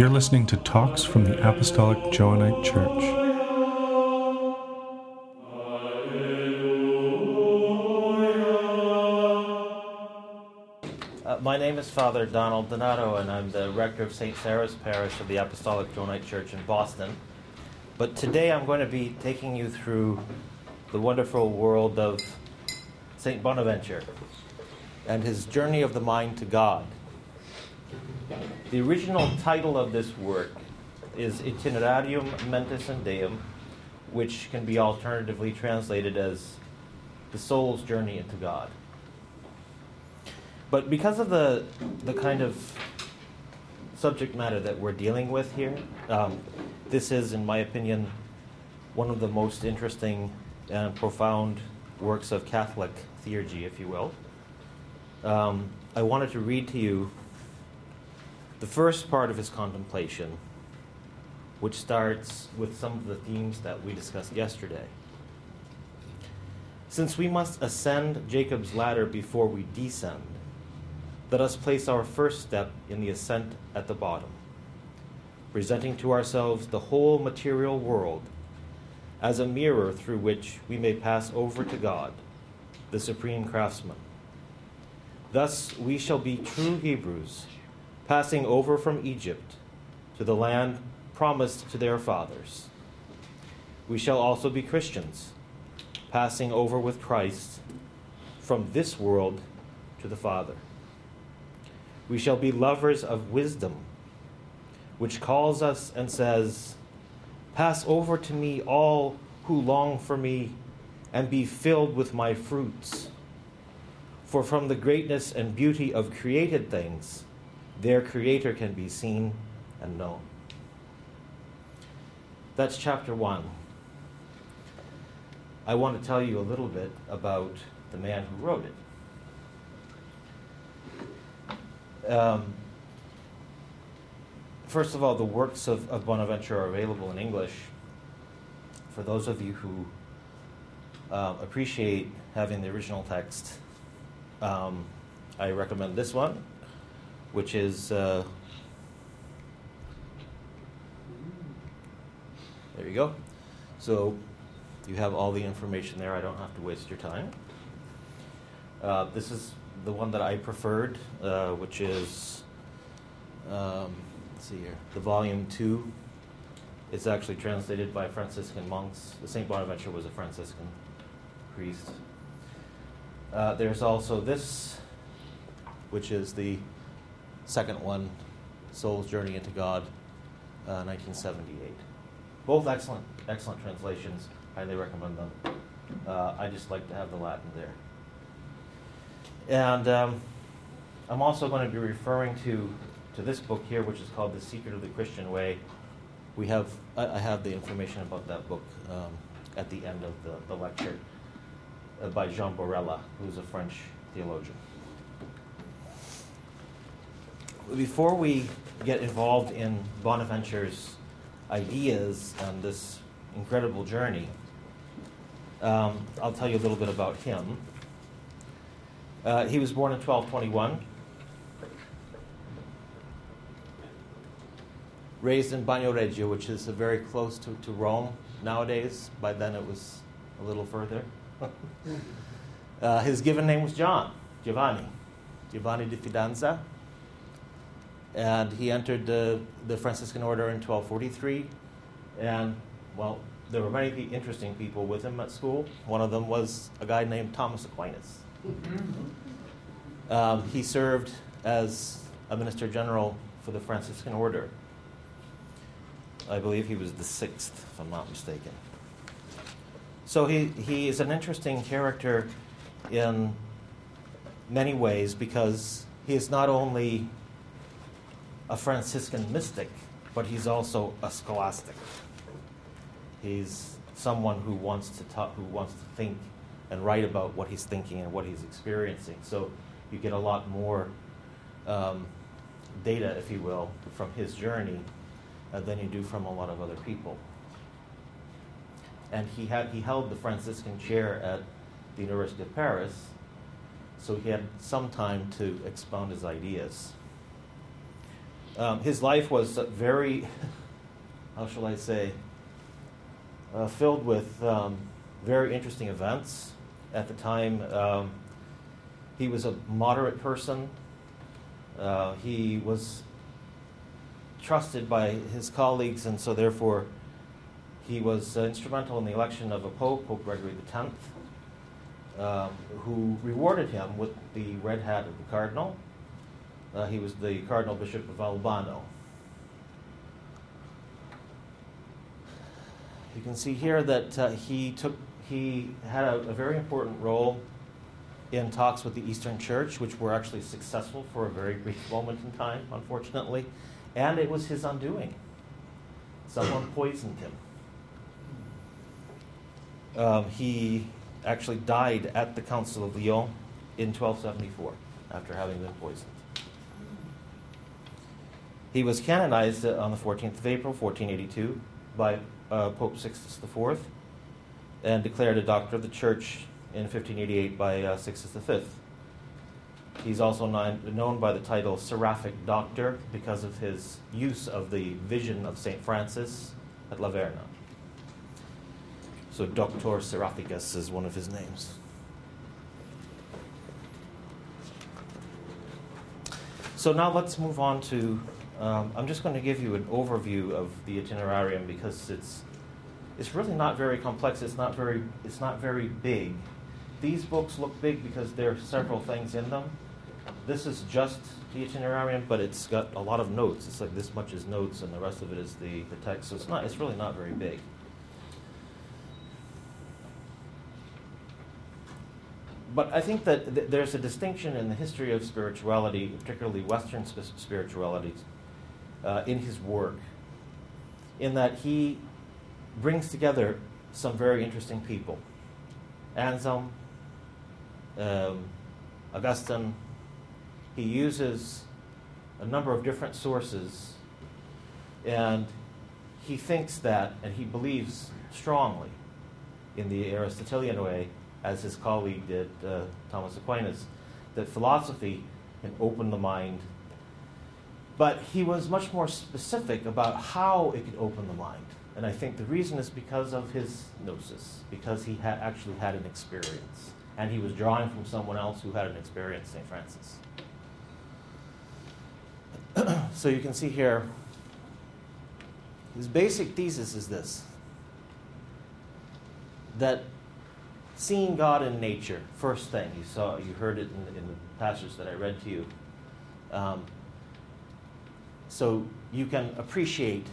You're listening to Talks from the Apostolic Johannite Church. Uh, my name is Father Donald Donato, and I'm the rector of St. Sarah's Parish of the Apostolic Johannite Church in Boston. But today I'm going to be taking you through the wonderful world of St. Bonaventure and his journey of the mind to God. The original title of this work is Itinerarium Mentis in Deum, which can be alternatively translated as The Soul's Journey into God. But because of the, the kind of subject matter that we're dealing with here, um, this is, in my opinion, one of the most interesting and profound works of Catholic theurgy, if you will. Um, I wanted to read to you the first part of his contemplation, which starts with some of the themes that we discussed yesterday. Since we must ascend Jacob's ladder before we descend, let us place our first step in the ascent at the bottom, presenting to ourselves the whole material world as a mirror through which we may pass over to God, the supreme craftsman. Thus we shall be true Hebrews passing over from Egypt to the land promised to their fathers. We shall also be Christians, passing over with Christ from this world to the Father. We shall be lovers of wisdom, which calls us and says, Pass over to me all who long for me, and be filled with my fruits. For from the greatness and beauty of created things, their Creator can be seen and known. That's chapter one. I want to tell you a little bit about the man who wrote it. Um, first of all, the works of, of Bonaventure are available in English. For those of you who uh, appreciate having the original text, um, I recommend this one which is uh, there you go. So you have all the information there. I don't have to waste your time. Uh, this is the one that I preferred, uh, which is um, let's see here, the volume two. It's actually translated by Franciscan monks. The Saint Bonaventure was a Franciscan priest. Uh, there's also this, which is the second one, Soul's Journey into God, uh, 1978. Both excellent, excellent translations. Highly recommend them. Uh, I just like to have the Latin there. And um, I'm also going to be referring to, to this book here, which is called The Secret of the Christian Way. We have, I, I have the information about that book um, at the end of the, the lecture uh, by Jean Borella, who's a French theologian before we get involved in Bonaventure's ideas and this incredible journey, um, I'll tell you a little bit about him. Uh, he was born in 1221, raised in Bagnoregio, which is very close to, to Rome nowadays. By then it was a little further. uh, his given name was John, Giovanni, Giovanni di Fidanza and he entered the, the Franciscan order in 1243. And, well, there were many interesting people with him at school. One of them was a guy named Thomas Aquinas. Um, he served as a minister general for the Franciscan order. I believe he was the sixth, if I'm not mistaken. So he, he is an interesting character in many ways because he is not only a Franciscan mystic, but he's also a scholastic. He's someone who wants to talk, who wants to think and write about what he's thinking and what he's experiencing. So you get a lot more um, data, if you will, from his journey uh, than you do from a lot of other people. And he had he held the Franciscan chair at the University of Paris, so he had some time to expound his ideas. Um, his life was very, how shall I say, uh, filled with um, very interesting events. At the time, um, he was a moderate person. Uh, he was trusted by his colleagues, and so therefore he was uh, instrumental in the election of a pope, Pope Gregory X, um, who rewarded him with the red hat of the cardinal. Uh, he was the cardinal bishop of Albano. You can see here that uh, he took he had a, a very important role in talks with the Eastern Church, which were actually successful for a very brief moment in time, unfortunately, and it was his undoing. Someone poisoned him. Um, he actually died at the Council of Lyon in 1274 after having been poisoned. He was canonized on the 14th of April, 1482, by uh, Pope Sixtus IV and declared a doctor of the Church in 1588 by uh, Sixtus V. He's also known by the title Seraphic Doctor because of his use of the vision of St. Francis at La Verna. So, Doctor Seraphicus is one of his names. So, now let's move on to. Um, I'm just going to give you an overview of the itinerarium because it's it's really not very complex. It's not very it's not very big. These books look big because there are several things in them. This is just the itinerarium, but it's got a lot of notes. It's like this much is notes, and the rest of it is the, the text. So it's not it's really not very big. But I think that th- there's a distinction in the history of spirituality, particularly Western sp- spirituality, uh, in his work, in that he brings together some very interesting people. Anselm, um, Augustine, he uses a number of different sources, and he thinks that, and he believes strongly in the Aristotelian way, as his colleague did, uh, Thomas Aquinas, that philosophy can open the mind. But he was much more specific about how it could open the mind. And I think the reason is because of his gnosis, because he had actually had an experience. And he was drawing from someone else who had an experience, St. Francis. so you can see here, his basic thesis is this that seeing God in nature, first thing you saw, you heard it in, in the passage that I read to you. Um, so you can appreciate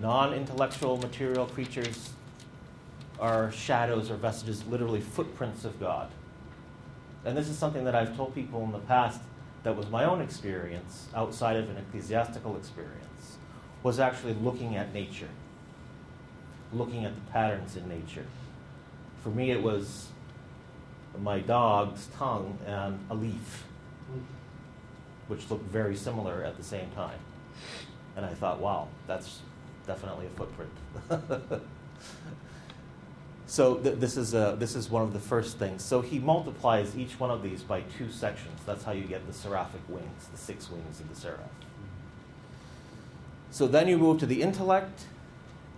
non intellectual material creatures are shadows or vestiges, literally footprints of God. And this is something that I've told people in the past that was my own experience outside of an ecclesiastical experience, was actually looking at nature, looking at the patterns in nature. For me, it was my dog's tongue and a leaf, which looked very similar at the same time. And I thought, wow, that's definitely a footprint. so th- this is a, this is one of the first things. So he multiplies each one of these by two sections. That's how you get the seraphic wings, the six wings of the seraph. So then you move to the intellect,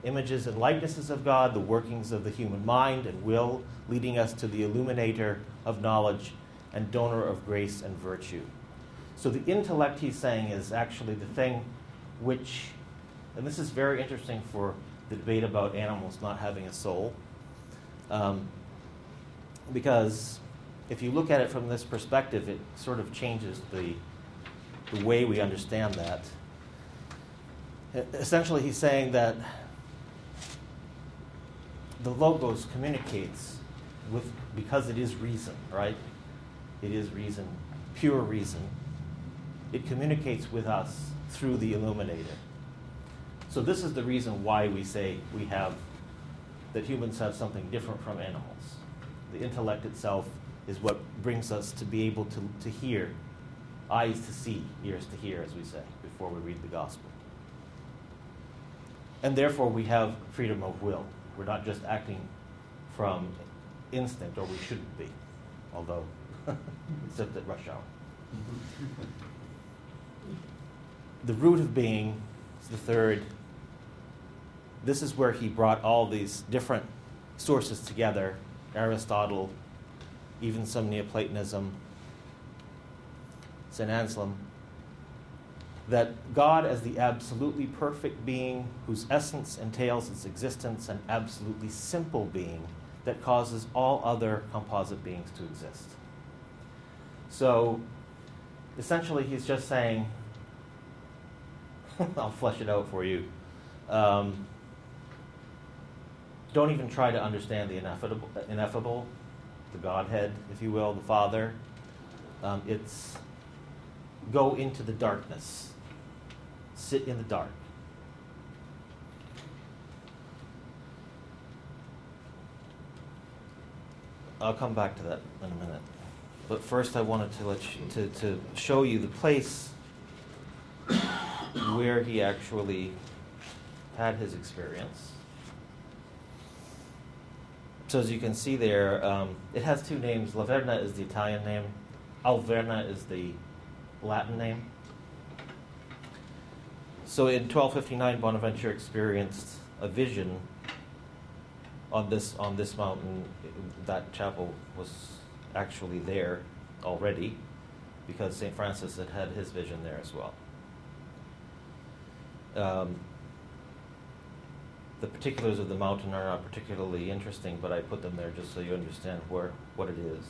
images and likenesses of God, the workings of the human mind and will, leading us to the illuminator of knowledge and donor of grace and virtue. So the intellect, he's saying, is actually the thing which and this is very interesting for the debate about animals not having a soul. Um, because if you look at it from this perspective, it sort of changes the, the way we understand that. Essentially, he's saying that the logos communicates with because it is reason, right? It is reason, pure reason. It communicates with us through the illuminator. So this is the reason why we say we have that humans have something different from animals. The intellect itself is what brings us to be able to, to hear, eyes to see, ears to hear, as we say, before we read the gospel. And therefore, we have freedom of will. We're not just acting from instinct, or we shouldn't be, although, except at rush hour. Mm-hmm. the root of being is the third. This is where he brought all these different sources together Aristotle, even some Neoplatonism, St. Anselm. That God, as the absolutely perfect being whose essence entails its existence, an absolutely simple being that causes all other composite beings to exist. So essentially, he's just saying, I'll flesh it out for you. Um, don't even try to understand the ineffable, ineffable, the Godhead, if you will, the Father. Um, it's go into the darkness, sit in the dark. I'll come back to that in a minute. But first, I wanted to let you, to, to show you the place where he actually had his experience. So as you can see there, um, it has two names. Laverna is the Italian name. Alverna is the Latin name. So in 1259, Bonaventure experienced a vision on this on this mountain. That chapel was actually there already because St. Francis had had his vision there as well. Um, the particulars of the mountain are not particularly interesting, but I put them there just so you understand where what it is.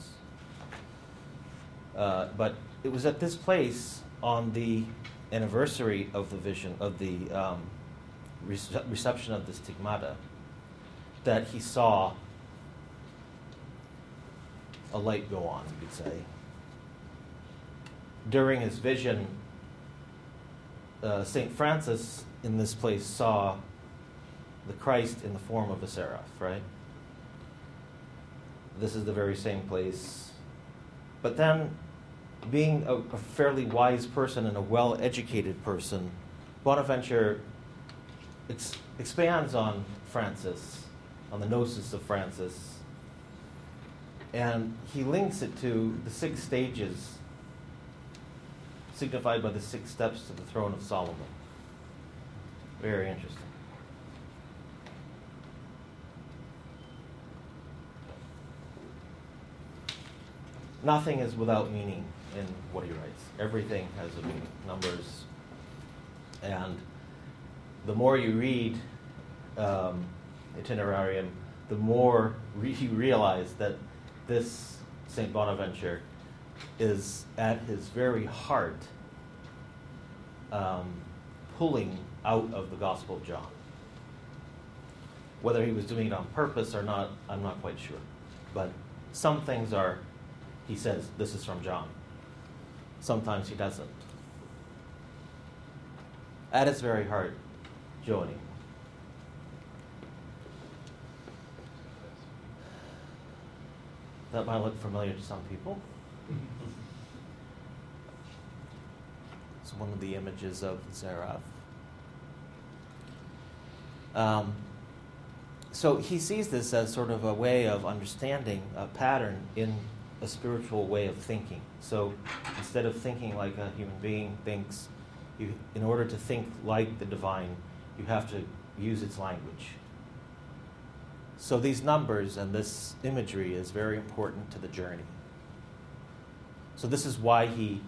Uh, but it was at this place on the anniversary of the vision of the um, rece- reception of the stigmata that he saw a light go on, you could say. During his vision, uh, St. Francis in this place saw the Christ in the form of a seraph, right? This is the very same place. But then, being a, a fairly wise person and a well educated person, Bonaventure ex- expands on Francis, on the gnosis of Francis, and he links it to the six stages signified by the six steps to the throne of Solomon. Very interesting. Nothing is without meaning in what he writes. Everything has a meaning, numbers. And the more you read um, Itinerarium, the more re- you realize that this St. Bonaventure is at his very heart um, pulling out of the Gospel of John. Whether he was doing it on purpose or not, I'm not quite sure. But some things are, he says, this is from John. Sometimes he doesn't. At its very heart, Joanie. That might look familiar to some people. It's one of the images of the Um, so he sees this as sort of a way of understanding a pattern in a spiritual way of thinking. So instead of thinking like a human being thinks, you, in order to think like the divine, you have to use its language. So these numbers and this imagery is very important to the journey. So this is why he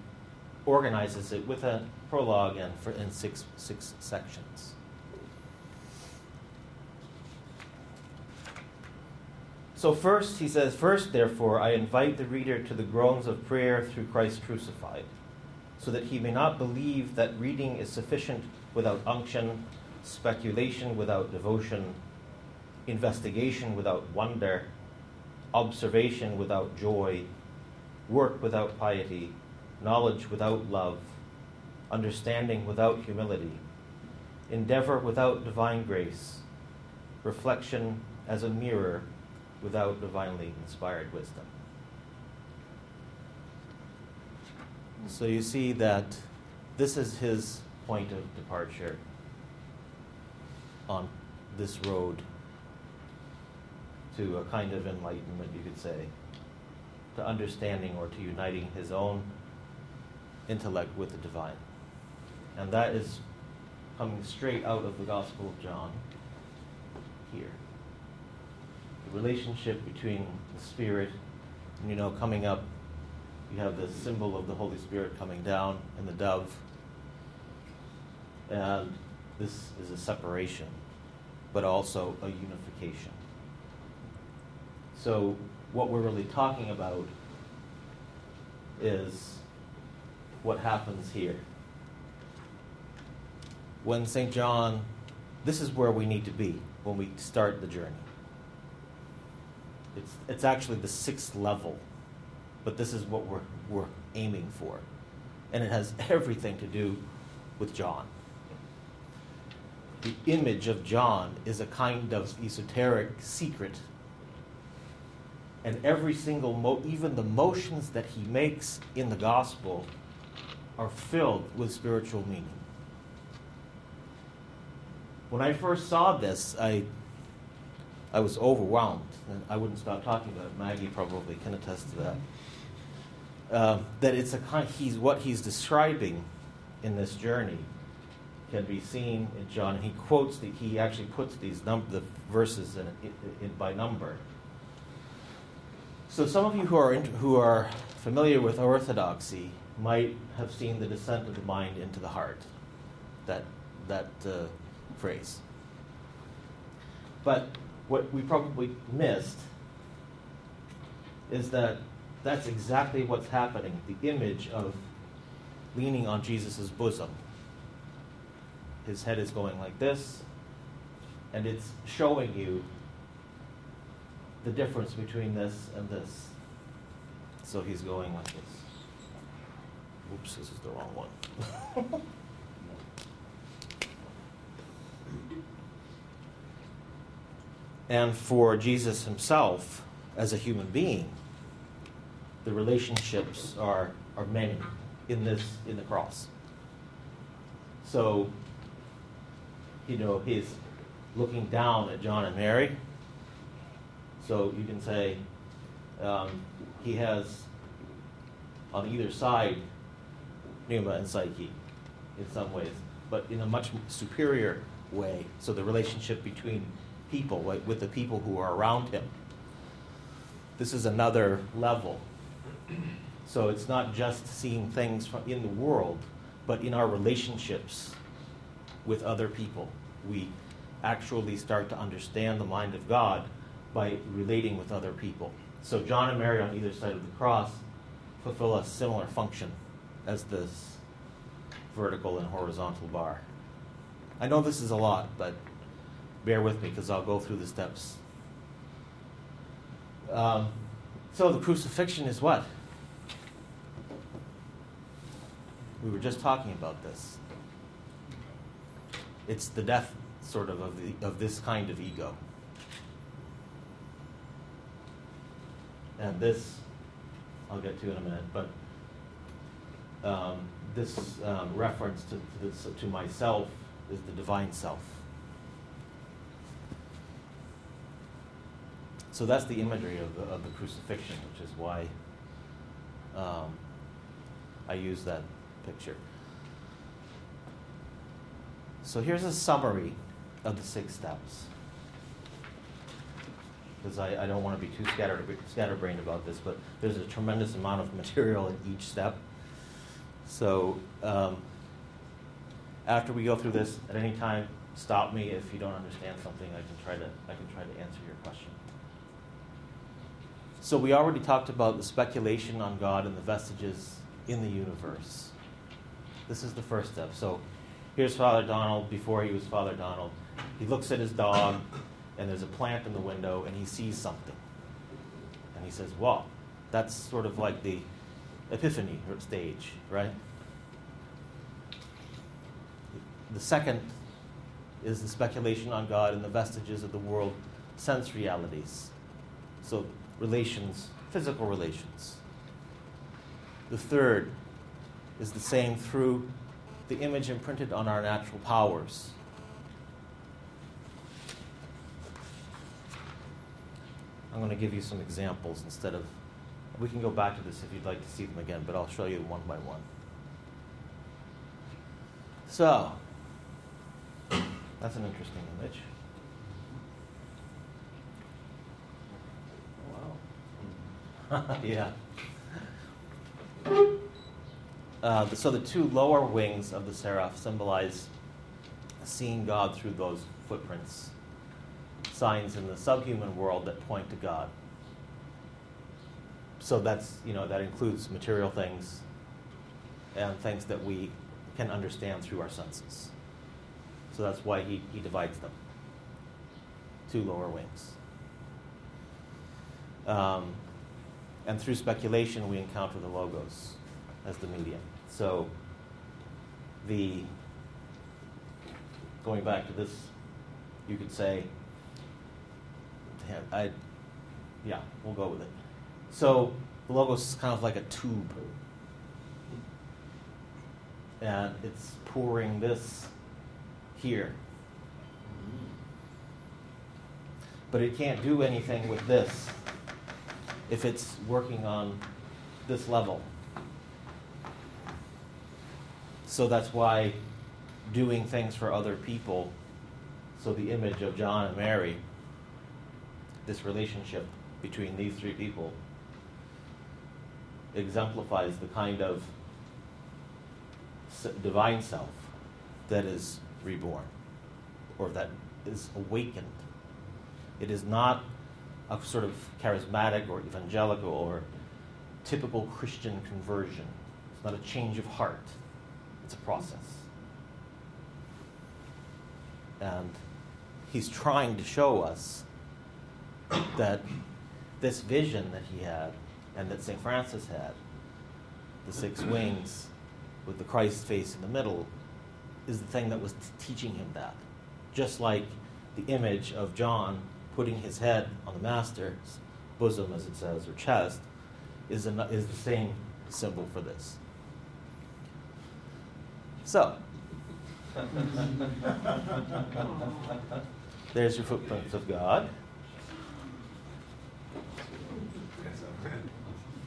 organizes it with a prologue and for, in six, six sections. So, first, he says, First, therefore, I invite the reader to the groans of prayer through Christ crucified, so that he may not believe that reading is sufficient without unction, speculation without devotion, investigation without wonder, observation without joy, work without piety, knowledge without love, understanding without humility, endeavor without divine grace, reflection as a mirror without divinely inspired wisdom. So you see that this is his point of departure on this road to a kind of enlightenment, you could say, to understanding or to uniting his own intellect with the divine. And that is coming straight out of the Gospel of John here. The relationship between the Spirit, and you know, coming up, you have the symbol of the Holy Spirit coming down and the dove. And this is a separation, but also a unification. So, what we're really talking about is what happens here. When St. John, this is where we need to be when we start the journey. It's, it's actually the sixth level, but this is what we're, we're aiming for. And it has everything to do with John. The image of John is a kind of esoteric secret and every single mo- even the motions that he makes in the gospel are filled with spiritual meaning. When i first saw this i i was overwhelmed and i wouldn't stop talking about it. Maggie probably can attest to that. Uh, that it's a kind he's what he's describing in this journey can be seen in john. And he quotes the, he actually puts these num- the verses in, in, in by number so some of you who are in, who are familiar with orthodoxy might have seen the descent of the mind into the heart. That that uh, phrase. But what we probably missed is that that's exactly what's happening. The image of leaning on Jesus' bosom. His head is going like this, and it's showing you the difference between this and this. So he's going like this. Oops, this is the wrong one. and for Jesus himself, as a human being, the relationships are, are many in this in the cross. So, you know, he's looking down at John and Mary so you can say um, he has on either side pneuma and psyche in some ways, but in a much superior way. So the relationship between people, like with the people who are around him. This is another level. So it's not just seeing things in the world, but in our relationships with other people. We actually start to understand the mind of God by relating with other people. So John and Mary on either side of the cross fulfill a similar function as this vertical and horizontal bar. I know this is a lot, but bear with me because I'll go through the steps. Um, so the crucifixion is what? We were just talking about this. It's the death, sort of, of, the, of this kind of ego. And this I'll get to in a minute, but um, this um, reference to, to, this, to myself is the divine self. So that's the imagery of the, of the crucifixion, which is why um, I use that picture. So here's a summary of the six steps because I, I don't want to be too scatter, scatterbrained about this, but there's a tremendous amount of material in each step. So um, after we go through this, at any time, stop me if you don't understand something. I can try to I can try to answer your question. So we already talked about the speculation on God and the vestiges in the universe. This is the first step. So here's Father Donald before he was Father Donald. He looks at his dog and there's a plant in the window and he sees something. And he says, Wow, that's sort of like the epiphany stage, right? The second is the speculation on God and the vestiges of the world sense realities. So, relations, physical relations. The third is the same through the image imprinted on our natural powers I'm going to give you some examples instead of. We can go back to this if you'd like to see them again, but I'll show you one by one. So, that's an interesting image. Wow. yeah. Uh, so the two lower wings of the seraph symbolize seeing God through those footprints, signs in the subhuman world that point to God. So that's, you know, that includes material things and things that we can understand through our senses. So that's why he, he divides them. Two lower wings. Um, and through speculation, we encounter the logos as the medium. So the going back to this, you could say, I, yeah, we'll go with it. So the logos kind of like a tube. And it's pouring this here. But it can't do anything with this if it's working on this level. So that's why doing things for other people, so the image of John and Mary, this relationship between these three people, exemplifies the kind of divine self that is reborn or that is awakened. It is not a sort of charismatic or evangelical or typical Christian conversion. It's not a change of heart, it's a process. And he's trying to show us that this vision that he had and that St. Francis had, the six wings with the Christ face in the middle, is the thing that was teaching him that. Just like the image of John putting his head on the master's bosom, as it says, or chest, is, an, is the same symbol for this. So, there's your footprints of God.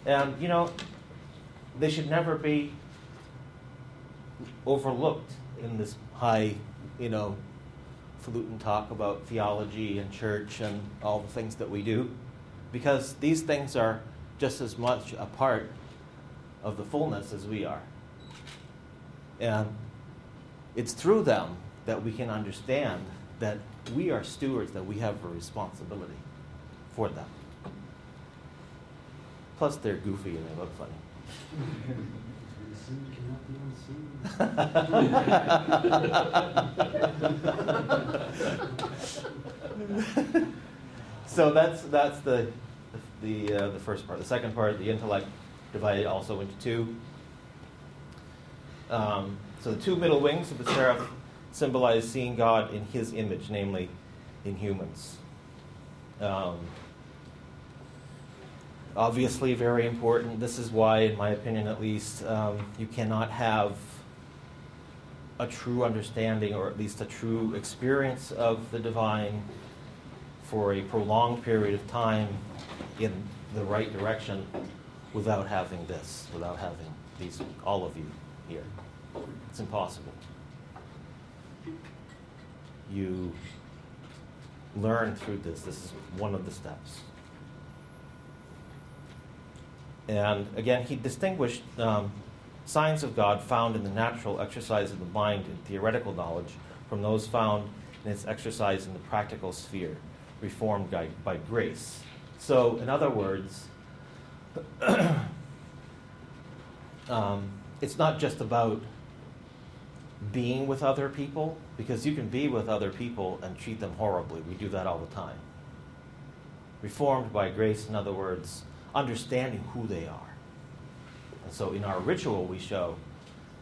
And, you know, they should never be overlooked in this high, you know, falutin talk about theology and church and all the things that we do, because these things are just as much a part of the fullness as we are. And it's through them that we can understand that we are stewards, that we have a responsibility for them. Plus, they're goofy and they look funny. so that's that's the the uh, the first part. The second part, the intellect, divided also into two. Um, so the two middle wings of the seraph symbolize seeing God in His image, namely in humans. Um, obviously very important. This is why, in my opinion at least, um, you cannot have a true understanding or at least a true experience of the divine for a prolonged period of time in the right direction without having this, without having these, all of you here. It's impossible. You learn through this. This is one of the steps. And again, he distinguished um, signs of God found in the natural exercise of the mind and theoretical knowledge from those found in its exercise in the practical sphere, reformed by, by grace. So, in other words, um, it's not just about being with other people, because you can be with other people and treat them horribly. We do that all the time. Reformed by grace, in other words, understanding who they are. And so in our ritual, we show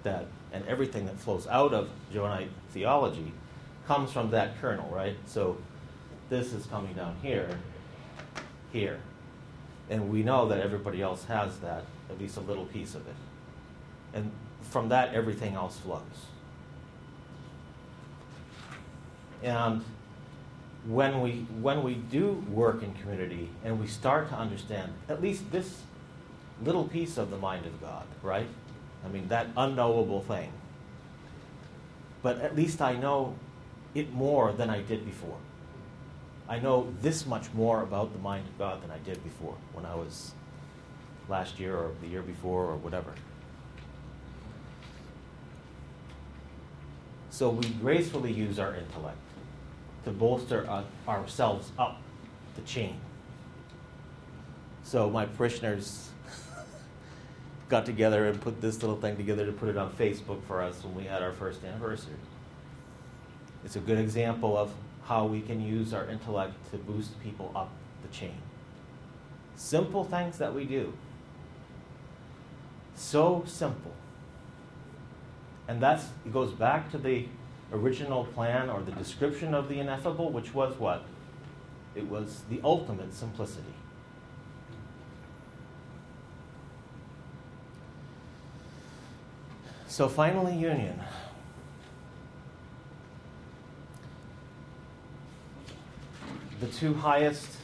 that, and everything that flows out of Johannite theology comes from that kernel, right? So this is coming down here, here. And we know that everybody else has that, at least a little piece of it. And from that, everything else flows. And when we when we do work in community and we start to understand at least this little piece of the mind of God, right? I mean that unknowable thing. but at least I know it more than I did before. I know this much more about the mind of God than I did before when I was last year or the year before or whatever. So we gracefully use our intellect to bolster uh, ourselves up the chain. So my parishioners got together and put this little thing together to put it on Facebook for us when we had our first anniversary. It's a good example of how we can use our intellect to boost people up the chain. Simple things that we do. So simple. And that's it goes back to the original plan or the description of the ineffable, which was what? It was the ultimate simplicity. So finally, union. The two highest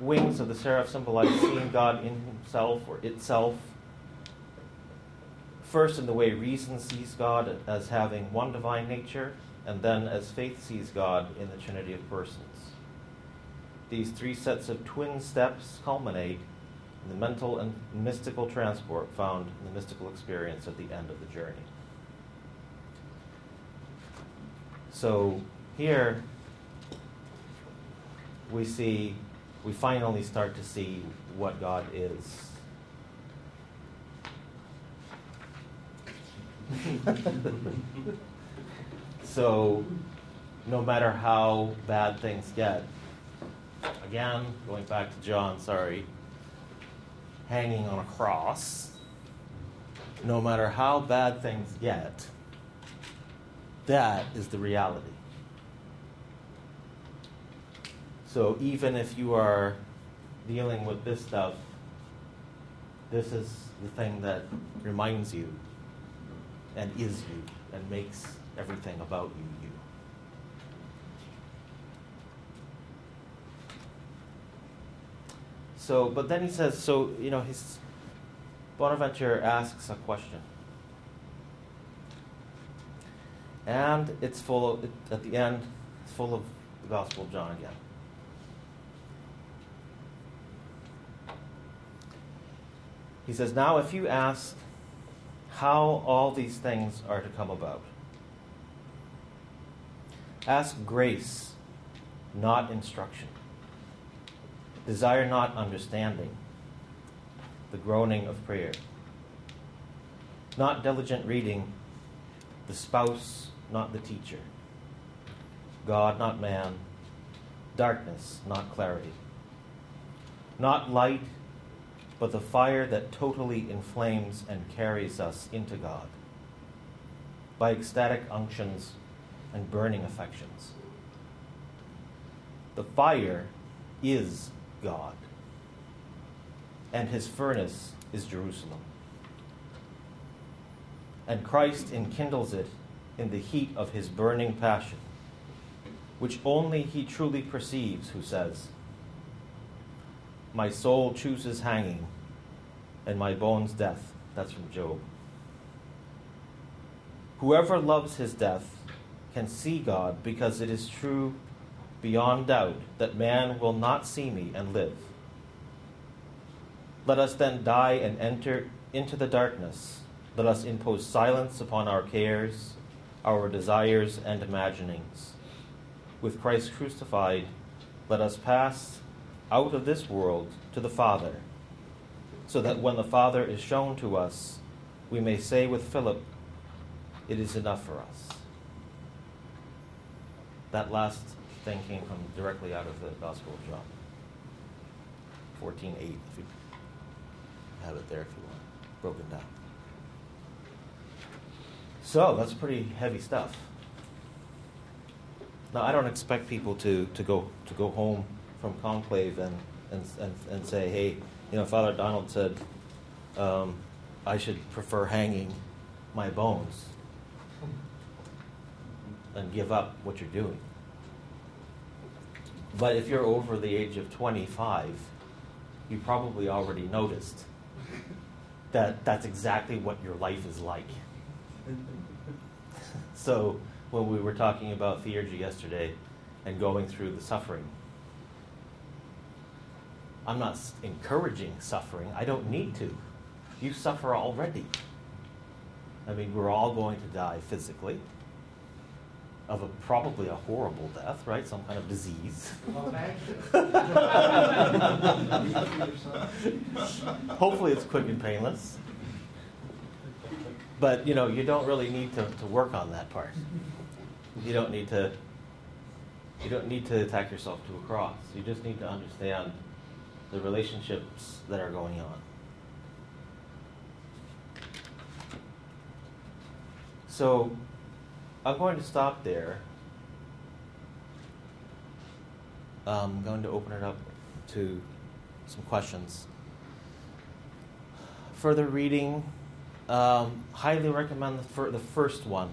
wings of the seraph symbolize seeing God in himself or itself. First, in the way reason sees God as having one divine nature, and then as faith sees God in the Trinity of persons. These three sets of twin steps culminate in the mental and mystical transport found in the mystical experience at the end of the journey. So here we see, we finally start to see what God is. so no matter how bad things get, again, going back to John, sorry hanging on a cross, no matter how bad things get, that is the reality. So even if you are dealing with this stuff, this is the thing that reminds you and is you and makes everything about you you. So, but then he says, so, you know, his Bonaventure asks a question. And it's full of, at the end, it's full of the Gospel of John again. He says, Now if you ask how all these things are to come about, ask grace, not instruction. Desire not understanding, the groaning of prayer. Not diligent reading, the spouse, not the teacher. God, not man. Darkness, not clarity. Not light, but the fire that totally inflames and carries us into God by ecstatic unctions and burning affections. The fire is God, and his furnace is Jerusalem. And Christ enkindles it in the heat of his burning passion, which only he truly perceives who says, My soul chooses hanging, and my bones death. That's from Job. Whoever loves his death can see God because it is true beyond doubt that man will not see me and live. Let us then die and enter into the darkness. Let us impose silence upon our cares, our desires, and imaginings. With Christ crucified, let us pass out of this world to the Father, so that when the Father is shown to us, we may say with Philip, It is enough for us. That last thing came from directly out of the Gospel of John. 14.8, if you have it there if you want, broken down. So, that's pretty heavy stuff. Now, I don't expect people to, to, go, to go home from conclave and, and, and, and say, hey, you know, Father Donald said um, I should prefer hanging my bones and give up what you're doing. But if you're over the age of 25, you probably already noticed that that's exactly what your life is like. so when we were talking about theurgy yesterday and going through the suffering, I'm not encouraging suffering. I don't need to. You suffer already. I mean, we're all going to die physically of a probably a horrible death, right? Some kind of disease. Hopefully, it's quick and painless. But you know, you don't really need to, to work on that part. You don't need to. You don't need to attack yourself to a cross. You just need to understand the relationships that are going on. So I'm going to stop there. I'm going to open it up to some questions. Further reading, um, highly recommend the, fir- the first one,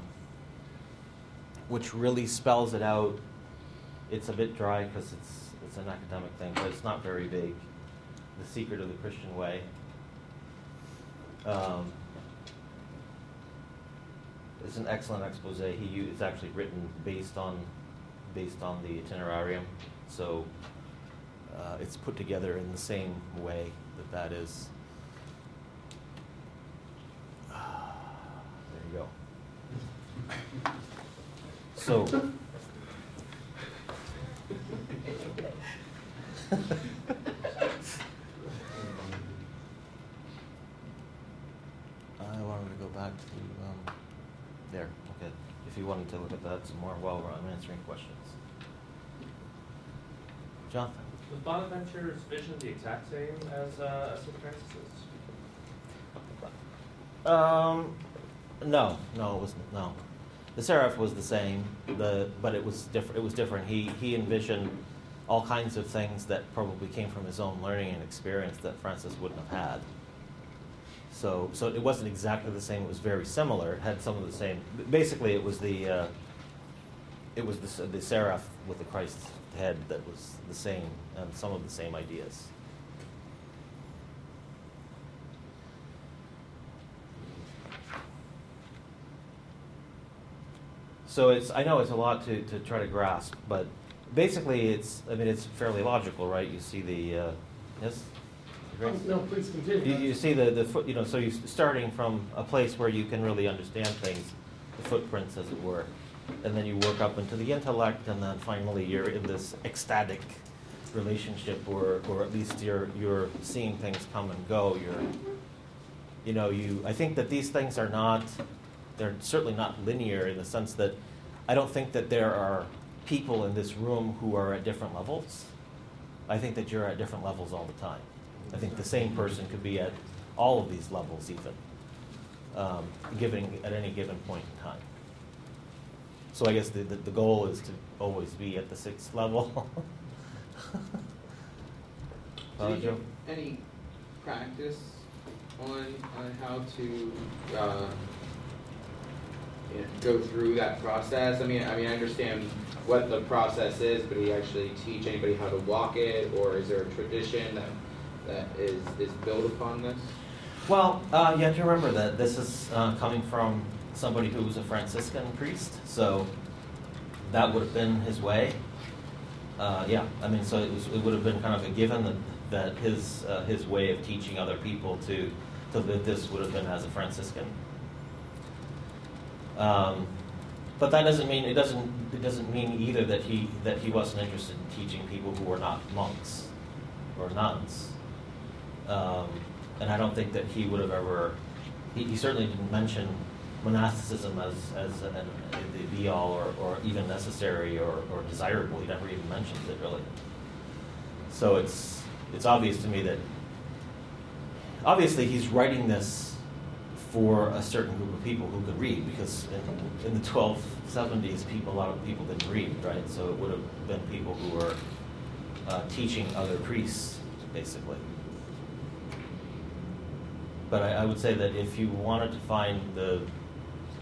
which really spells it out. It's a bit dry because it's it's an academic thing, but it's not very big. The Secret of the Christian Way. Um, it's an excellent expose. He it's actually written based on based on the itinerarium, so uh, it's put together in the same way that that is. there you go. So. I wanted to go back to um, there. Okay, if you wanted to look at that some more while I'm answering questions. Jonathan. Was Bonaventure's vision the exact same as uh, St. Francis's? Um, no, no, it wasn't. No, the seraph was the same. The but it was different. It was different. He he envisioned all kinds of things that probably came from his own learning and experience that Francis wouldn't have had. So, so it wasn't exactly the same. It was very similar. It had some of the same. Basically, it was the uh, it was the, the seraph with the Christ head that was the same and some of the same ideas. So it's I know it's a lot to, to try to grasp, but basically it's I mean it's fairly logical, right? You see the uh, yes. No, please continue. You, you see the, the foot, you know, so you're starting from a place where you can really understand things, the footprints, as it were, and then you work up into the intellect, and then finally you're in this ecstatic relationship, or, or at least you're, you're seeing things come and go. You're, you know, you. I think that these things are not, they're certainly not linear in the sense that I don't think that there are people in this room who are at different levels. I think that you're at different levels all the time. I think the same person could be at all of these levels, even, um, given at any given point in time. So I guess the, the, the goal is to always be at the sixth level. uh, Joe? any practice on on how to uh, go through that process? I mean, I mean, I understand what the process is, but do you actually teach anybody how to walk it, or is there a tradition that that is is built upon this? Well, uh, you have to remember that this is uh, coming from somebody who was a Franciscan priest, so that would have been his way. Uh, yeah, I mean, so it, was, it would have been kind of a given that, that his uh, his way of teaching other people to to live this would have been as a Franciscan. Um, but that doesn't mean it doesn't it doesn't mean either that he that he wasn't interested in teaching people who were not monks or nuns. Um, and I don't think that he would have ever. He, he certainly didn't mention monasticism as as the be all or, or even necessary or, or desirable. He never even mentions it really. So it's it's obvious to me that obviously he's writing this for a certain group of people who could read because in, in the 1270s people a lot of people didn't read right so it would have been people who were uh, teaching other priests basically but I, I, would say that if you wanted to find the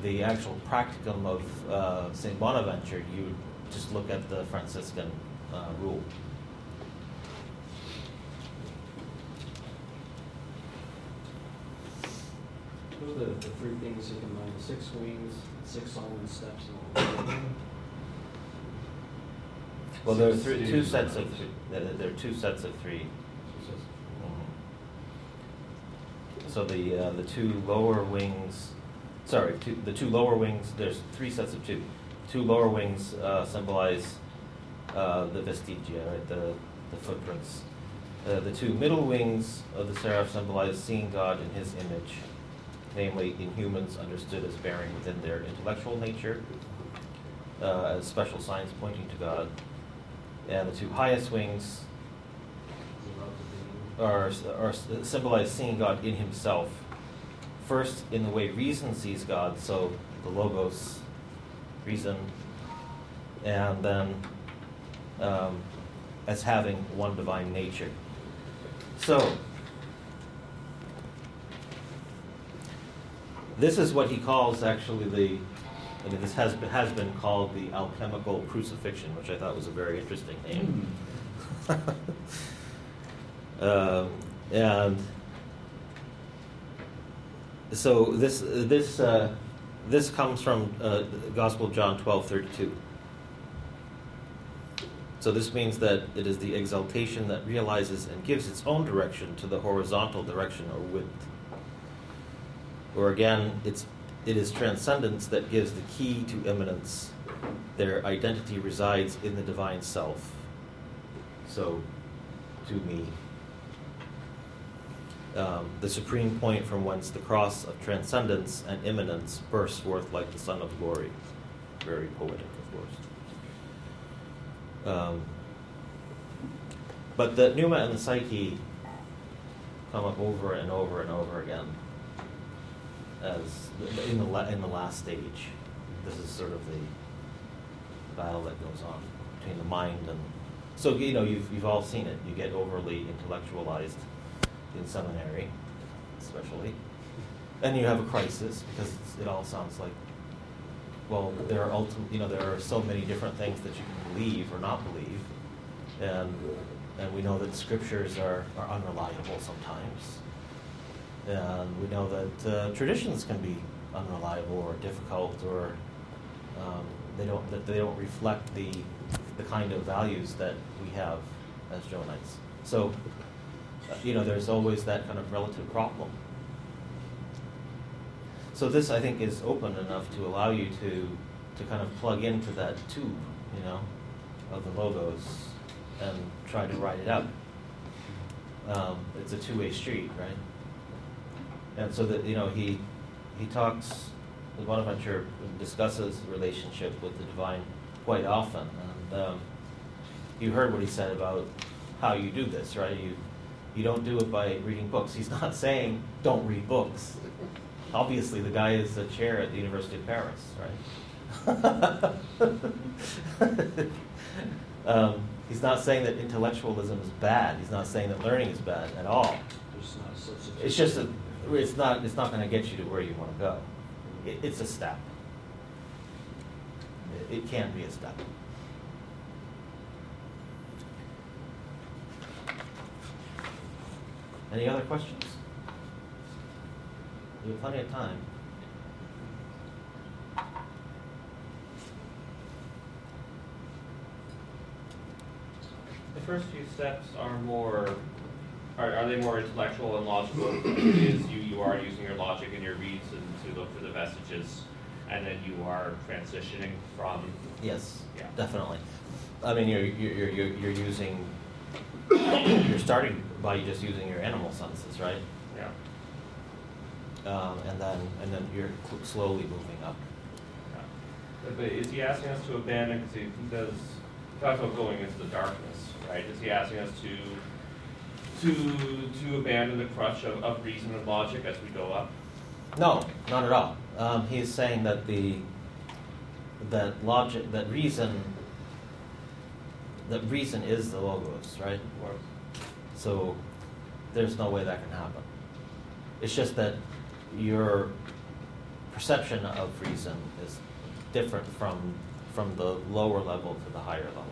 the actual practicum of uh, Saint Bonaventure, you would just look at the Franciscan uh, rule. What are the, the three things you combine, the six wings, six Solomon steps, and all that? Well, there are three, two sets of, th- there there are two sets of three. So the, uh, the two lower wings, sorry, two, the two lower wings, there's three sets of two. Two lower wings uh, symbolize uh, the vestigia, right, the, the footprints. Uh, the two middle wings of the seraph symbolize seeing God in his image, namely in humans understood as bearing within their intellectual nature, uh, as special signs pointing to God. And the two highest wings are, are symbolize seeing God in himself. First, in the way reason sees God, so the Logos, reason, and then um, as having one divine nature. So, this is what he calls actually the, I mean, this has been, has been called the alchemical crucifixion, which I thought was a very interesting name. Um, and so this this uh, this comes from uh, Gospel of John twelve thirty two. So this means that it is the exaltation that realizes and gives its own direction to the horizontal direction or width. Or again, it's it is transcendence that gives the key to immanence. Their identity resides in the divine self. So, to me, um, the supreme point from whence the cross of transcendence and immanence bursts forth like the sun of glory. Very poetic, of course. Um, but the pneuma and the psyche come up over and over and over again as in the in the last stage. This is sort of the battle that goes on between the mind and so you know you've you've all seen it. You get overly intellectualized in seminary, especially, and you have a crisis because it all sounds like, well, there are ultim- you know there are so many different things that you can believe or not believe, and and we know that scriptures are, are unreliable sometimes, and we know that uh, traditions can be unreliable or difficult or um, they don't that they don't reflect the the kind of values that we have as Johannites. So you know, there's always that kind of relative problem. So this, I think, is open enough to allow you to to kind of plug into that tube, you know, of the logos and try to write it out. Um, it's a two-way street, right? And so that you know, he he talks. Bonaventure discusses the relationship with the divine quite often, and um, you heard what he said about how you do this, right? You you don't do it by reading books. He's not saying don't read books. Obviously, the guy is a chair at the University of Paris, right? um, he's not saying that intellectualism is bad. He's not saying that learning is bad at all. It's just a, it's not it's not going to get you to where you want to go. It, it's a step. It, it can be a step. Any other questions? We have plenty of time. The first few steps are more, are, are they more intellectual and logical? is you, you are using your logic and your reason to look for the messages, and then you are transitioning from, Yes, Yeah. definitely. I mean, you're, you're, you're, you're using, you're starting by just using your animal senses, right? yeah. Um, and then, and then you're slowly moving up. yeah. But is he asking us to abandon, because he, he does, he talks about going into the darkness, right? Is he asking us to, to, to abandon the crutch of, of reason and logic as we go up? No, not at all. Um, he is saying that the, that logic, that reason, that reason is the logos, right? So there's no way that can happen. It's just that your perception of reason is different from from the lower level to the higher level.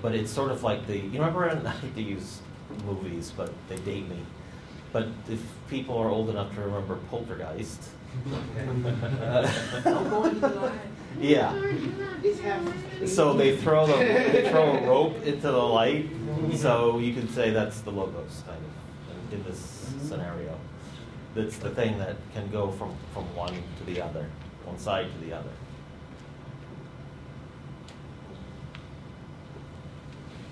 But it's sort of like the you remember and I hate to use movies, but they date me. But if people are old enough to remember Poltergeist, Don't go into the light. yeah. So they throw the, they throw a rope into the light, so you can say that's the logos kind of in, in this scenario. That's the thing that can go from, from one to the other, one side to the other. Not-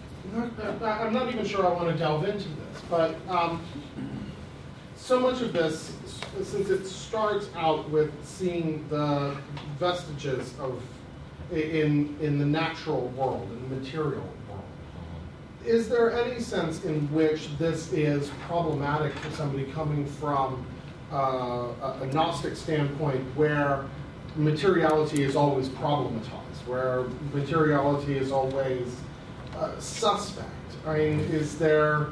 not- I'm not even sure I want to delve into this, but um, so much of this, since it starts out with seeing the vestiges of, in, in the natural world, in the material world, is there any sense in which this is problematic for somebody coming from uh, a a Gnostic standpoint where materiality is always problematized, where materiality is always uh, suspect? I mean, is there,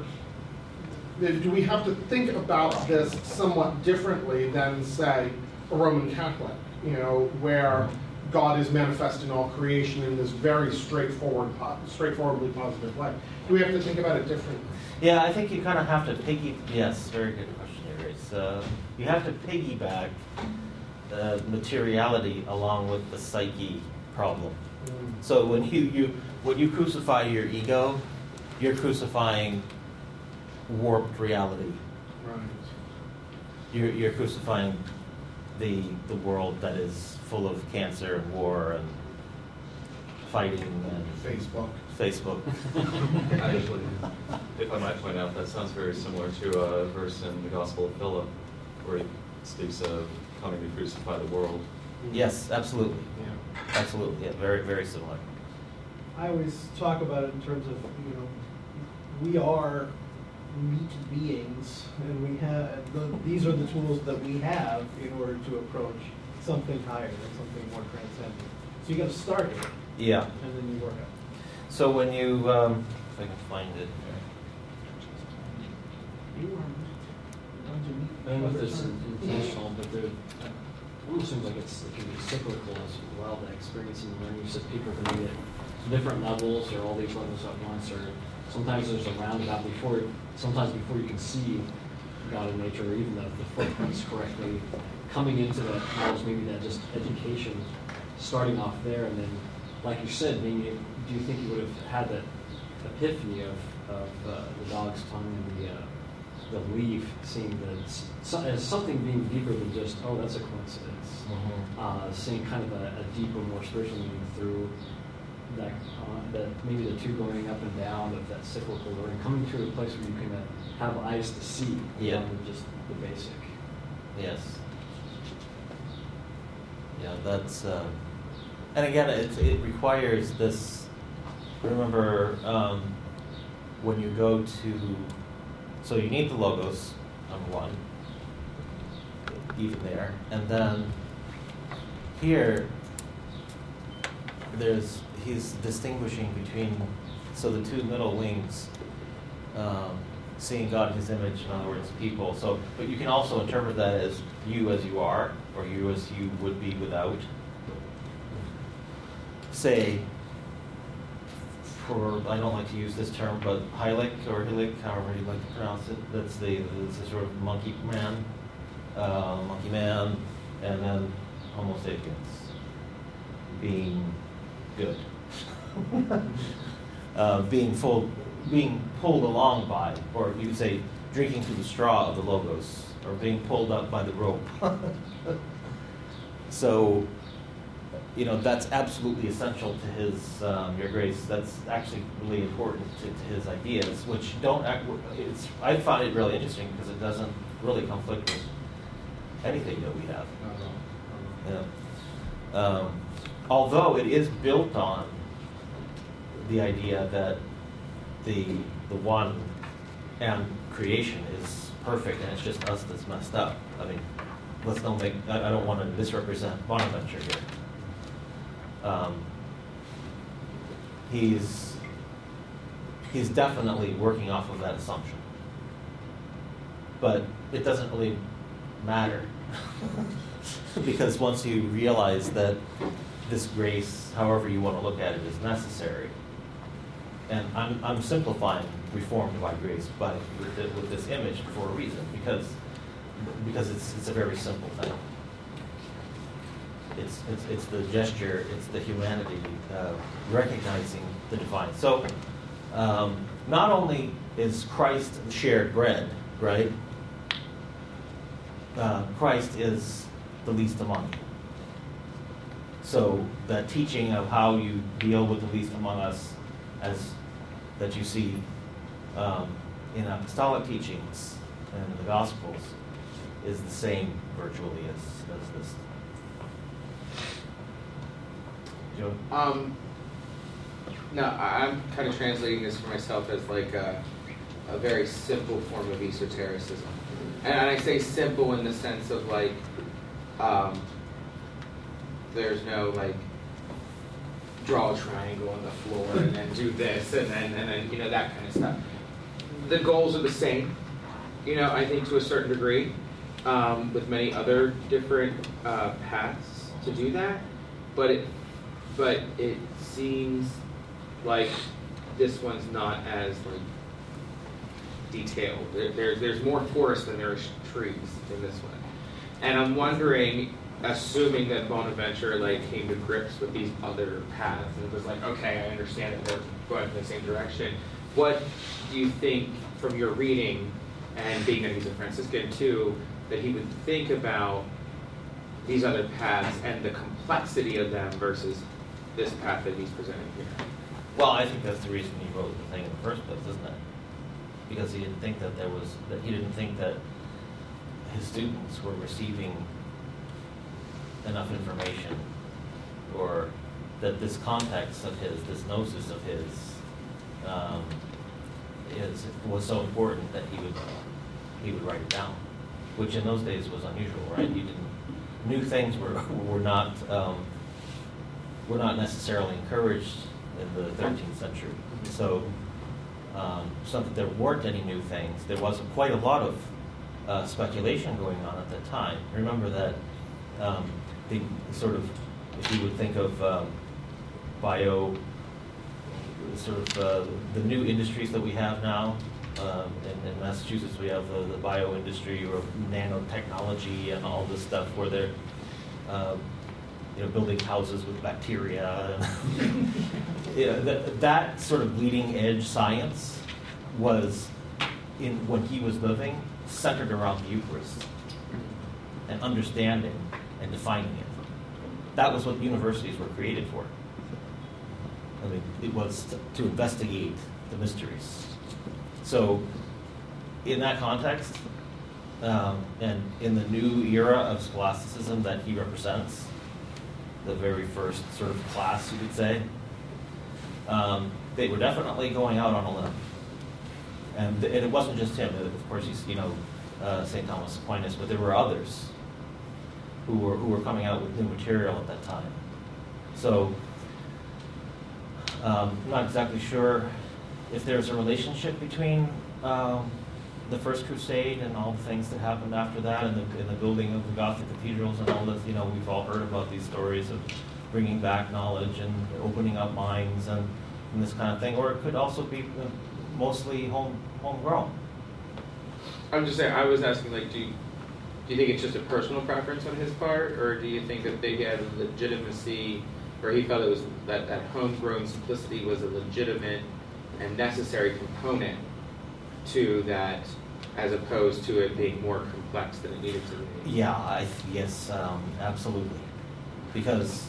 do we have to think about this somewhat differently than, say, a Roman Catholic, you know, where God is manifest in all creation in this very straightforward, straightforwardly positive way? Do we have to think about it differently? Yeah, I think you kind of have to piggy. Yes, very good question, Grace. Uh, you have to piggyback the materiality along with the psyche problem. So when you, you when you crucify your ego, you're crucifying warped reality. Right. You're, you're crucifying the the world that is full of cancer and war and fighting and Facebook. Facebook. Actually, if I might point out, that sounds very similar to a verse in the Gospel of Philip, where he speaks of coming to crucify the world. yes, absolutely, Yeah. Absolutely. Yeah, very very similar. I always talk about it in terms of, you know, we are meat beings, and we have, the- these are the tools that we have in order to approach something higher, than something more transcendent. So you gotta start it, Yeah. and then you work up. So when you, um, if I can find it. You are a bunch of meat. I don't know if this is intentional, but there, it almost seems like it's, it can be cyclical as well, the experience and learning. Said people can be at different levels or all these levels at once, or sometimes there's a roundabout before, sometimes before you can see God in nature, or even the, the footprints correctly, coming into that knowledge, maybe that just education, starting off there, and then, like you said, maybe, do you think you would have had that epiphany of, of uh, the dog's tongue and the, uh, the leaf seeing that as something being deeper than just, oh, that's a coincidence. Uh, seeing kind of a, a deeper, more spiritual meaning through that, uh, that maybe the two going up and down of that cyclical or coming to a place where you can uh, have eyes to see beyond just the basic. Yes. Yeah, that's, uh, and again, it, it requires this, remember, um, when you go to, so you need the logos, number one, even there, and then here, there's, he's distinguishing between, so the two middle wings, um, seeing God in His image, in other words, people. So, but you can also interpret that as you as you are, or you as you would be without. Say, for I don't like to use this term, but Hylic or Hilik, however you like to pronounce it, that's the, that's the sort of monkey man, uh, monkey man, and then Homo sapiens being good. uh, being full, being pulled along by, or you could say, drinking through the straw of the logos, or being pulled up by the rope. so, you know, that's absolutely essential to his, um, your grace. That's actually really important to, to his ideas, which don't. Act, it's. I find it really interesting because it doesn't really conflict with anything that we have. Yeah. Um, although it is built on the idea that the the one and creation is perfect and it's just us that's messed up. I mean, let's don't make. I, I don't want to misrepresent Bonaventure here. Um, he's he's definitely working off of that assumption, but it doesn't really matter because once you realize that this grace, however you want to look at it, is necessary, and I'm, I'm simplifying reformed by grace by, with, thi- with this image for a reason, because, because it's, it's a very simple thing. It's, it's, it's the gesture, it's the humanity, recognizing the divine. So, um, not only is Christ the shared bread, right? Uh, Christ is the least among you. So the teaching of how you deal with the least among us, as that you see um, in apostolic teachings and the Gospels, is the same virtually as, as this. Um, no, I'm kind of translating this for myself as like a, a very simple form of esotericism. And, and I say simple in the sense of like, um, there's no like, draw a triangle on the floor and then do this and then, and then, you know, that kind of stuff. The goals are the same, you know, I think to a certain degree, um, with many other different uh, paths to do that. But it but it seems like this one's not as like detailed. There, there's there's more forest than there is trees in this one, and I'm wondering, assuming that Bonaventure like came to grips with these other paths and was like, okay, I understand that they're going in the same direction. What do you think from your reading and being that he's a Franciscan too, that he would think about these other paths and the complexity of them versus this path that he's presenting here. Well, I think that's the reason he wrote the thing in the first place, isn't it? Because he didn't think that there was, that he didn't think that his students were receiving enough information, or that this context of his, this gnosis of his, um, is, was so important that he would, he would write it down, which in those days was unusual, right? You didn't, new things were, were not, um, were not necessarily encouraged in the 13th century. So, um, it's not that there weren't any new things. There was quite a lot of uh, speculation going on at that time. Remember that um, the sort of, if you would think of um, bio, sort of uh, the new industries that we have now. Um, in, in Massachusetts, we have the, the bio industry or nanotechnology and all this stuff where they're um, you know, building houses with bacteria. You know, that, that sort of leading edge science was, in when he was living, centered around the Eucharist and understanding and defining it. That was what universities were created for. I mean, it was to, to investigate the mysteries. So, in that context, um, and in the new era of scholasticism that he represents, the very first sort of class, you could say, um, they were definitely going out on a limb. And, and it wasn't just him. Of course, he's you know uh, St. Thomas Aquinas, but there were others who were who were coming out with new material at that time. So um, I'm not exactly sure if there's a relationship between um, the First Crusade and all the things that happened after that, and the, and the building of the Gothic cathedrals and all this. You know, we've all heard about these stories of bringing back knowledge and opening up minds and, and this kind of thing. Or it could also be uh, mostly home homegrown. I'm just saying, I was asking, like, do you, do you think it's just a personal preference on his part, or do you think that they had legitimacy, or he felt it was that, that homegrown simplicity was a legitimate and necessary component to that, as opposed to it being more complex than it needed to be? Yeah, I yes, um, absolutely, because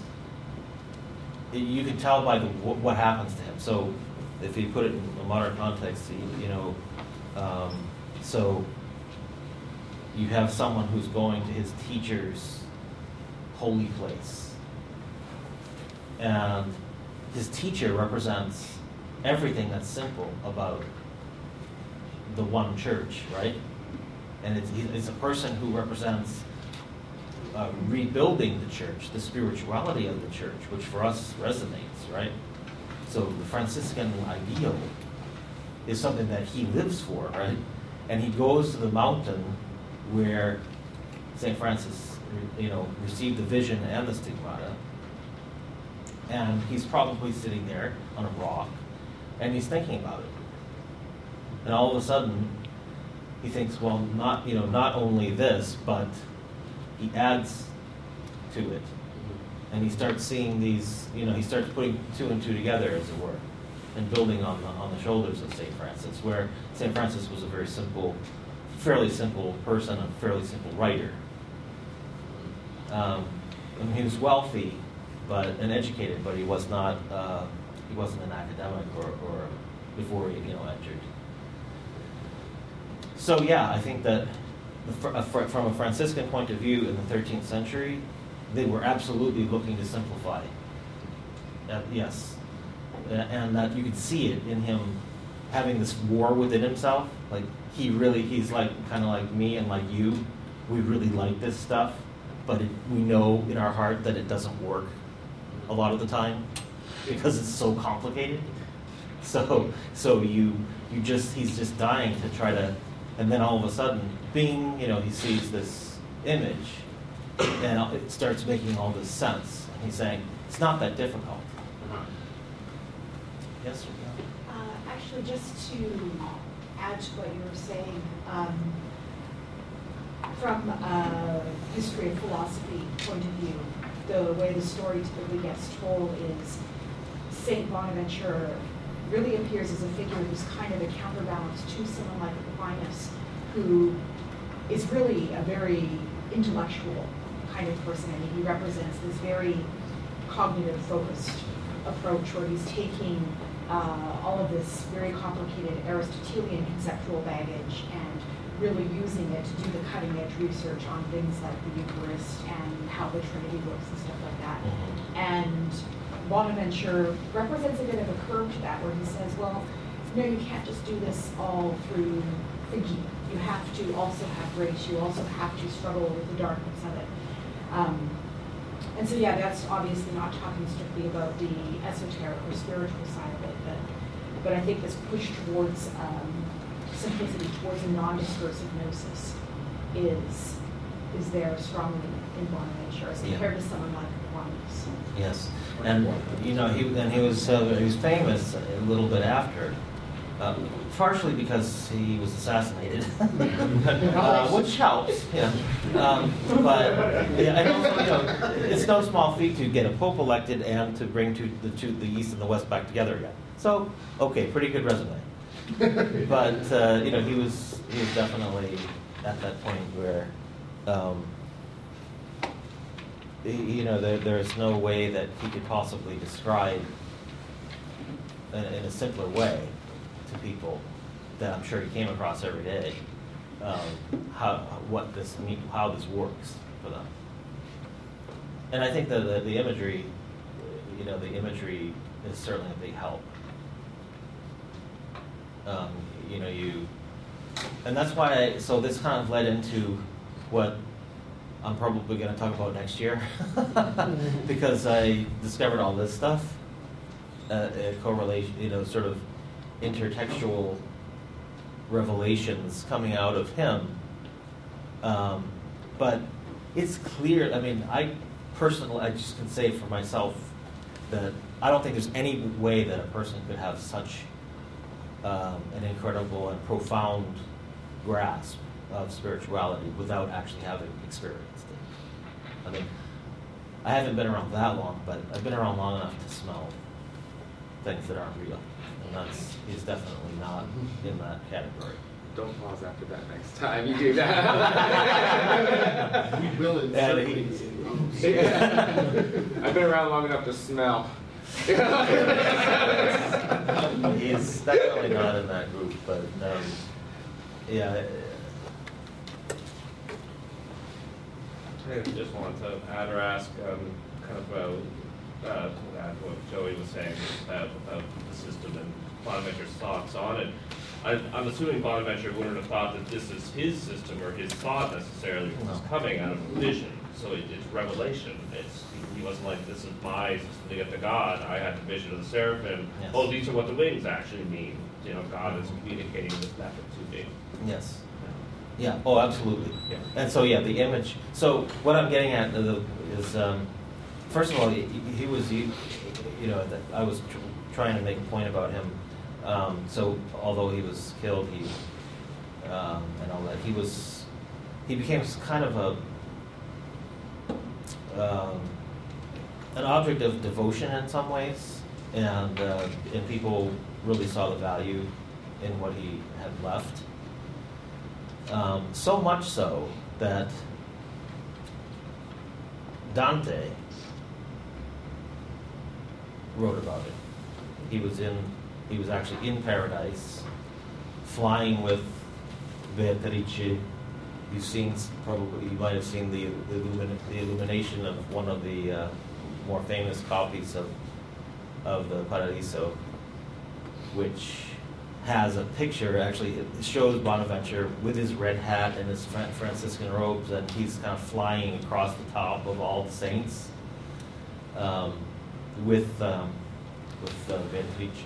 you can tell by the, wh- what happens to him. So, if you put it in a modern context, you, you know, um, so you have someone who's going to his teacher's holy place, and his teacher represents everything that's simple about the one church, right? And it's, it's a person who represents uh, rebuilding the church, the spirituality of the church, which for us resonates, right? So the Franciscan ideal is something that he lives for, right? And he goes to the mountain where St. Francis, you know, received the vision and the stigmata. And he's probably sitting there on a rock and he's thinking about it. And all of a sudden, he thinks, well, not you know, not only this, but he adds to it, and he starts seeing these. You know, he starts putting two and two together, as it were, and building on the on the shoulders of Saint Francis, where Saint Francis was a very simple, fairly simple person, a fairly simple writer. Um, and he was wealthy, but and educated, but he was not. Uh, he wasn't an academic or, or before he you know entered. So yeah, I think that from a Franciscan point of view in the 13th century, they were absolutely looking to simplify. Uh, yes, and that you could see it in him having this war within himself. Like he really, he's like kind of like me and like you. We really like this stuff, but it, we know in our heart that it doesn't work a lot of the time because it's so complicated. So, so you you just he's just dying to try to, and then all of a sudden, bing, you know, he sees this image, and it starts making all this sense. And he's saying it's not that difficult. Yes. Or no? Uh, Actually, just to add to what you were saying, um, from a history of philosophy point of view, the way the story typically gets told is Saint Bonaventure really appears as a figure who's kind of a counterbalance to someone like Aquinas, who is really a very intellectual kind of person. I mean, he represents this very cognitive focused approach where he's taking uh, all of this very complicated Aristotelian conceptual baggage and really using it to do the cutting edge research on things like the Eucharist and how the Trinity works and stuff like that. Mhm. And Bonaventure represents a bit of a curve to that where he says, well, no, you can't just do this all through thinking. You have to also have grace. You also have to struggle with the darkness of it. Um, and so, yeah, that's obviously not talking strictly about the esoteric or spiritual side of it, but, but I think this push towards um, simplicity, towards a non-discursive gnosis, is is there strongly in Bonaventure as Yeah. compared to someone like Aquinas. Yes, and you know he and he was uh, he was famous a little bit after, uh, partially because he was assassinated, uh, which helps. Yeah, um, but yeah, and also you know it's no small feat to get a pope elected and to bring to the the east and the west back together again. So okay, pretty good resume. But uh, you know he was he was definitely at that point where. Um, you know, there, there's no way that he could possibly describe in, in a simpler way to people that I'm sure he came across every day um, how what this how this works for them. And I think that the, the imagery, you know, the imagery is certainly a big help. Um, you know, you, and that's why. I, so this kind of led into what I'm probably going to talk about next year because I discovered all this stuff, uh, correlation, you know, sort of intertextual revelations coming out of him. Um, but it's clear. I mean, I personally, I just can say for myself that I don't think there's any way that a person could have such um, an incredible and profound grasp of spirituality without actually having experienced it. I mean, I haven't been around that long, but I've been around long enough to smell things that aren't real, and that's he's definitely not in that category. Don't pause after that next time you do that. We will And insert he- things in those. I've been around long enough to smell. He's definitely not in that group, but um, yeah. I just wanted to add or ask, um, kind of, uh, uh, to add what Joey was saying about, about the system and Bonaventure's thoughts on it. I, I'm assuming Bonaventure wouldn't have thought that this is his system or his thought necessarily, it was No. coming out of a vision. So it, it's revelation. It's, he wasn't like, this is my system to get to God. I had the vision of the seraphim. Yes. Oh, these are what the wings actually mean. You know, God is communicating this method to me. Yes. Yeah. Oh, absolutely. Yeah. And so, yeah, the image. So, what I'm getting at is, um, first of all, he, he was, you, you know, I was tr- trying to make a point about him Um, so although he was killed, he um, and all that, he was he became kind of a um, an object of devotion in some ways, and uh, and people really saw the value in what he had left. Um, so much so that Dante wrote about it. He was in, he was actually in paradise, flying with Beatrice. You've seen, probably, you might have seen the, the, the illumination of one of the uh, more famous copies of, of the Paradiso, which has a picture, actually, it shows Bonaventure with his red hat and his Franciscan robes, and he's kind of flying across the top of all the saints um, with, um, with uh, Beatrice.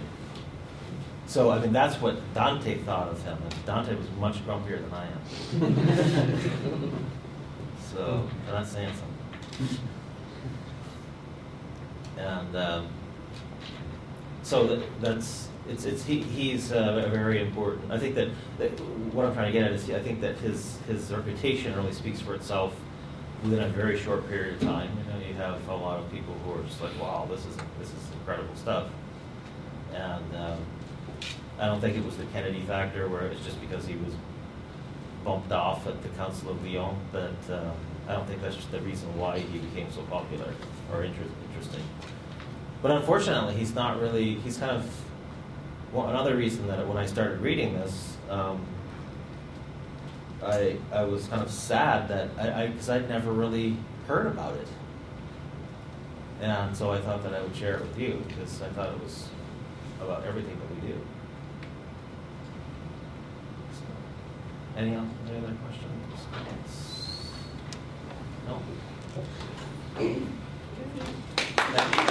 So, I mean, that's what Dante thought of him, and Dante was much grumpier than I am. so, I'm not saying something. And um, so that, that's it's it's he, he's uh, very important. I think that, that what I'm trying to get at is I think that his his reputation really speaks for itself within a very short period of time. You know, you have a lot of people who are just like, wow, this is this is incredible stuff. And um, I don't think it was the Kennedy factor where it's just because he was bumped off at the Council of Lyon. That uh, I don't think that's just the reason why he became so popular or inter- interesting. But unfortunately, he's not really. He's kind of well, another reason that when I started reading this, um, I I was kind of sad that I because I'd never really heard about it, and so I thought that I would share it with you because I thought it was about everything that we do. So, any else? Any other questions? No. Thank you.